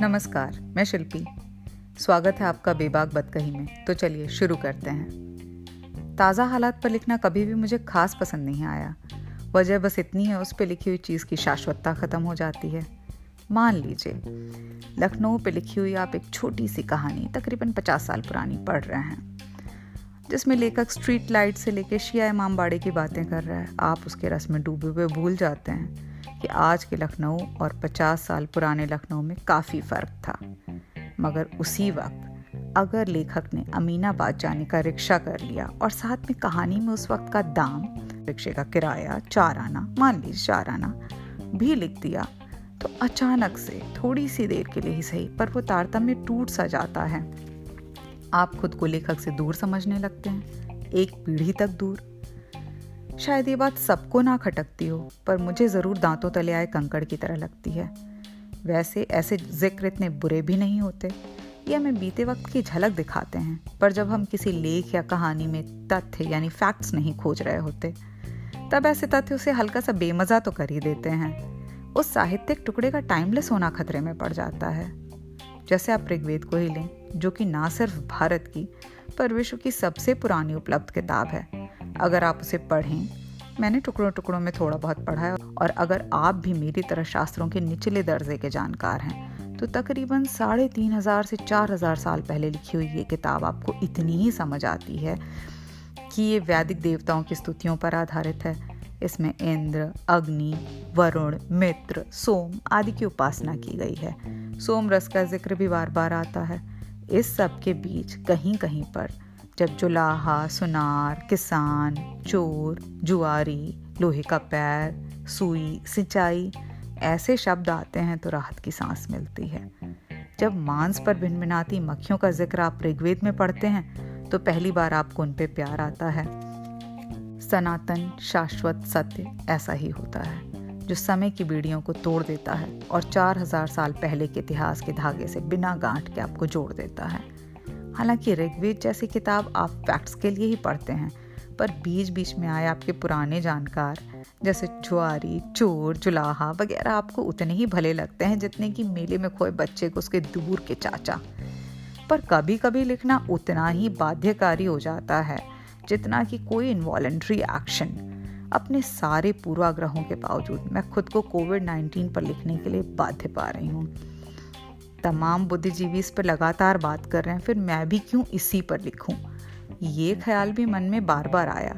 नमस्कार, मैं शिल्पी। स्वागत है आपका बेबाक बदकही में। तो चलिए शुरू करते हैं। ताज़ा हालात पर लिखना कभी भी मुझे खास पसंद नहीं आया। वजह बस इतनी है, उस पर लिखी हुई चीज़ की शाश्वतता ख़त्म हो जाती है। मान लीजिए, लखनऊ पे लिखी हुई आप एक छोटी सी कहानी, तकरीबन पचास साल पुरानी, पढ़ रहे हैं। जिसमें लेखक स्ट्रीट लाइट से लेकर शिया इमाम बाड़े की बातें कर रहा है। आप उसके रस में डूबे हुए भूल जाते हैं। कि आज के लखनऊ और 50 साल पुराने लखनऊ में काफ़ी फ़र्क था। मगर उसी वक्त अगर लेखक ने अमीनाबाद जाने का रिक्शा कर लिया और साथ में कहानी में उस वक्त का दाम, रिक्शे का किराया चार आना मान लीजिए चार आना भी लिख दिया तो अचानक से थोड़ी सी देर के लिए ही सही, पर वो तारतम्य टूट सा जाता है। आप खुद को लेखक से दूर समझने लगते हैं। एक पीढ़ी तक दूर। शायद ये बात सबको ना खटकती हो, पर मुझे ज़रूर दांतों तले आए कंकड़ की तरह लगती है। वैसे ऐसे ज़िक्र इतने बुरे भी नहीं होते, ये हमें बीते वक्त की झलक दिखाते हैं, पर जब हम किसी लेख या कहानी में तथ्य यानी फैक्ट्स नहीं खोज रहे होते, तब ऐसे तथ्य उसे हल्का सा बेमज़ा तो कर ही देते हैं। उस साहित्यिक टुकड़े का टाइमलेस होना खतरे में पड़ जाता है। जैसे आप ऋग्वेद को ही लें, जो कि ना सिर्फ़ भारत की, पर विश्व की सबसे पुरानी उपलब्ध किताब है। अगर आप उसे पढ़ें, मैंने टुकड़ों टुकड़ों में थोड़ा बहुत पढ़ा है और अगर आप भी मेरी तरह शास्त्रों के निचले दर्जे के जानकार हैं तो तकरीबन साढ़े तीन हज़ार से चार हज़ार साल पहले लिखी हुई ये किताब आपको इतनी ही समझ आती है कि ये वैदिक देवताओं की स्तुतियों पर आधारित है। इसमें इंद्र, अग्नि, वरुण, मित्र, सोम आदि की उपासना की गई है। सोम रस का ज़िक्र भी बार बार आता है। इस सब के बीच कहीं कहीं पर जब जुलाहा सुनार, किसान, चोर, जुआरी, लोहे का पैर, सुई, सिंचाई, ऐसे शब्द आते हैं तो राहत की सांस मिलती है। जब मांस पर भिनभिनाती मक्खियों का ज़िक्र आप ऋग्वेद में पढ़ते हैं तो पहली बार आपको उन पे प्यार आता है। सनातन, शाश्वत सत्य ऐसा ही होता है, जो समय की बीड़ियों को तोड़ देता है और चार हज़ार साल पहले के इतिहास के धागे से बिना गांठ के आपको जोड़ देता है। हालाँकि ऋग्वेद जैसी किताब आप फैक्ट्स के लिए ही पढ़ते हैं, पर बीच बीच में आए आपके पुराने जानकार, जैसे जुआरी चोर, जुलाहा वगैरह आपको उतने ही भले लगते हैं जितने कि मेले में खोए बच्चे को उसके दूर के चाचा। पर कभी कभी लिखना उतना ही बाध्यकारी हो जाता है, जितना कि कोई इन्वॉलेंट्री एक्शन अपने सारे पूर्वाग्रहों के बावजूद मैं खुद को कोविड 19 पर लिखने के लिए बाध्य पा रही हूँ। तमाम बुद्धिजीवी इस पर लगातार बात कर रहे हैं। फिर मैं भी क्यों इसी पर लिखूं? ये ख्याल भी मन में बार बार आया।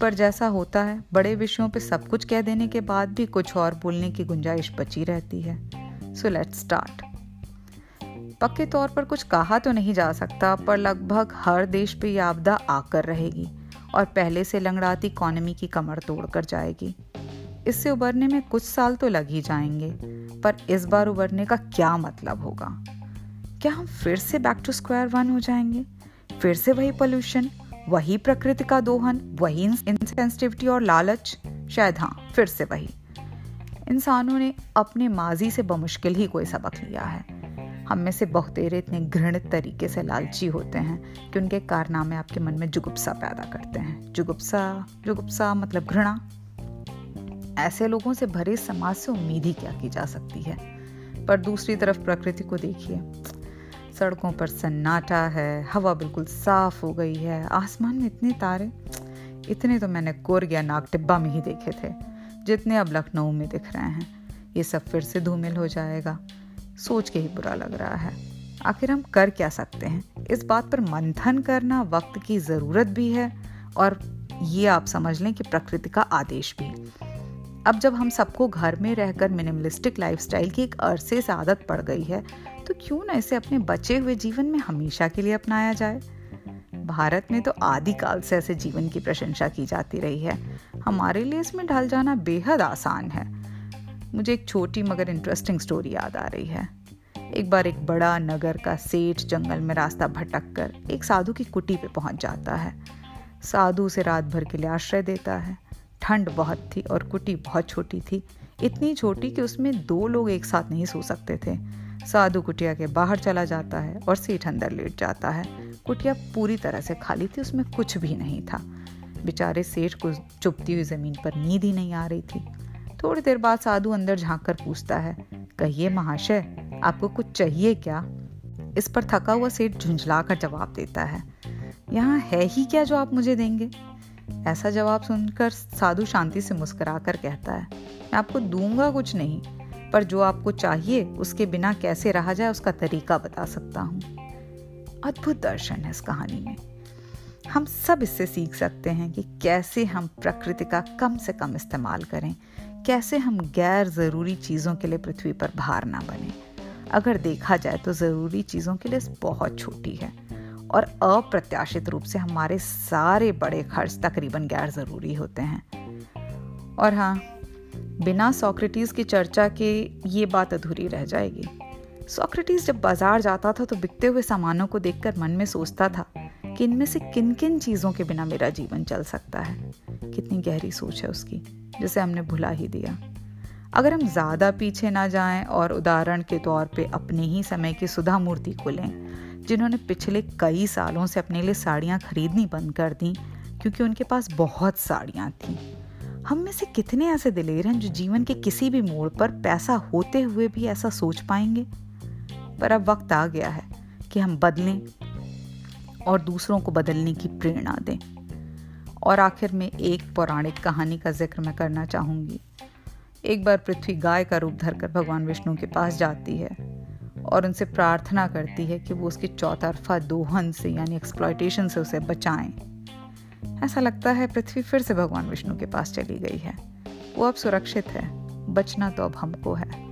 पर जैसा होता है, बड़े विषयों पे सब कुछ कह देने के बाद भी कुछ और बोलने की गुंजाइश बची रहती है। सो लेट स्टार्ट पक्के तौर पर कुछ कहा तो नहीं जा सकता, पर लगभग हर देश पे यह आपदा आकर रहेगी, और पहले से लंगड़ाती इकोनॉमी की कमर तोड़ कर जाएगी। इससे उबरने में कुछ साल तो लग ही जाएँगे। पर इस बार उबरने का क्या मतलब होगा? क्या हम फिर से बैक टू स्क्वायर वन हो जाएँगे? फिर से वही पोल्यूशन वही प्रकृति का दोहन, वही इंसेंसिटिविटी और लालच? शायद हाँ फिर से वही। इंसानों ने अपने माजी से बमुश्किल ही कोई सबक लिया है। हम में से बहुतेरे इतने घृणित तरीके से लालची होते हैं कि उनके कारनामे आपके मन में जुगुप्सा पैदा करते हैं। जुगुप्सा जुगुप्सा मतलब घृणा। ऐसे लोगों से भरे समाज से उम्मीद ही क्या की जा सकती है? पर दूसरी तरफ़ प्रकृति को देखिए। सड़कों पर सन्नाटा है, हवा बिल्कुल साफ़ हो गई है, आसमान में इतने तारे। इतने तो मैंने कुर्ग या नाग टिब्बा में ही देखे थे, जितने अब लखनऊ में दिख रहे हैं। ये सब फिर से धूमिल हो जाएगा। सोच के ही बुरा लग रहा है। आखिर हम कर क्या सकते हैं? इस बात पर मंथन करना वक्त की ज़रूरत भी है, और ये आप समझ लें कि प्रकृति का आदेश भी। अब जब हम सबको घर में रहकर मिनिमलिस्टिक लाइफस्टाइल की एक अरसे से आदत पड़ गई है तो क्यों ना इसे अपने बचे हुए जीवन में हमेशा के लिए अपनाया जाए? भारत में तो आदिकाल से ऐसे जीवन की प्रशंसा की जाती रही है। हमारे लिए इसमें ढल जाना बेहद आसान है। मुझे एक छोटी मगर इंटरेस्टिंग स्टोरी याद आ रही है। एक बार एक बड़ा नगर का सेठ जंगल में रास्ता भटक कर एक साधु की कुटी पे पहुँच जाता है। साधु उसे रात भर के लिए आश्रय देता है। ठंड बहुत थी और कुटी बहुत छोटी थी। इतनी छोटी कि उसमें दो लोग एक साथ नहीं सो सकते थे। साधु कुटिया के बाहर चला जाता है और सेठ अंदर लेट जाता है। कुटिया पूरी तरह से खाली थी, उसमें कुछ भी नहीं था। बेचारे सेठ को चुपती हुई ज़मीन पर नींद ही नहीं आ रही थी। थोड़ी देर बाद साधु अंदर झाँक कर पूछता है, कहिए महाशय, आपको कुछ चाहिए क्या? इस पर थका हुआ सेठ झुंझला कर जवाब देता है, यहाँ है ही क्या जो आप मुझे देंगे? ऐसा जवाब सुनकर साधु शांति से मुस्कुरा कर कहता है, मैं आपको दूँगा कुछ नहीं, पर जो आपको चाहिए, उसके बिना कैसे रहा जाए, उसका तरीका बता सकता हूँ। अद्भुत दर्शन है इस कहानी में। हम सब इससे सीख सकते हैं कि कैसे हम प्रकृति का कम से कम इस्तेमाल करें, कैसे हम गैर ज़रूरी चीज़ों के लिए पृथ्वी पर भार ना बने। अगर देखा जाए तो ज़रूरी चीज़ों के लिए बहुत छोटी है। और अप्रत्याशित रूप से हमारे सारे बड़े खर्च तकरीबन गैर ज़रूरी होते हैं। और हाँ बिना सॉक्रेटिस की चर्चा के ये बात अधूरी रह जाएगी। सॉक्रेटिस जब बाज़ार जाता था तो बिकते हुए सामानों को देखकर मन में सोचता था कि इनमें से किन किन चीज़ों के बिना मेरा जीवन चल सकता है। कितनी गहरी सोच है उसकी, जिसे हमने भुला ही दिया। अगर हम ज़्यादा पीछे ना जाएँ और उदाहरण के तौर पे अपने ही समय की सुधा मूर्ति को लें जिन्होंने पिछले कई सालों से अपने लिए साड़ियाँ खरीदनी बंद कर दी, क्योंकि उनके पास बहुत साड़ियाँ थीं। हम में से कितने ऐसे दिलेर हैं जो जीवन के किसी भी मोड़ पर पैसा होते हुए भी ऐसा सोच पाएँगे? पर अब वक्त आ गया है कि हम बदलें और दूसरों को बदलने की प्रेरणा दें। और आखिर में एक पौराणिक कहानी का ज़िक्र मैं करना चाहूँगी। एक बार पृथ्वी गाय का रूप धरकर भगवान विष्णु के पास जाती है। और उनसे प्रार्थना करती है कि वो उसकी चौतरफा दोहन से, यानी एक्सप्लॉयटेशन से उसे बचाएँ। ऐसा लगता है पृथ्वी फिर से भगवान विष्णु के पास चली गई है। वो अब सुरक्षित है। बचना तो अब हमको है।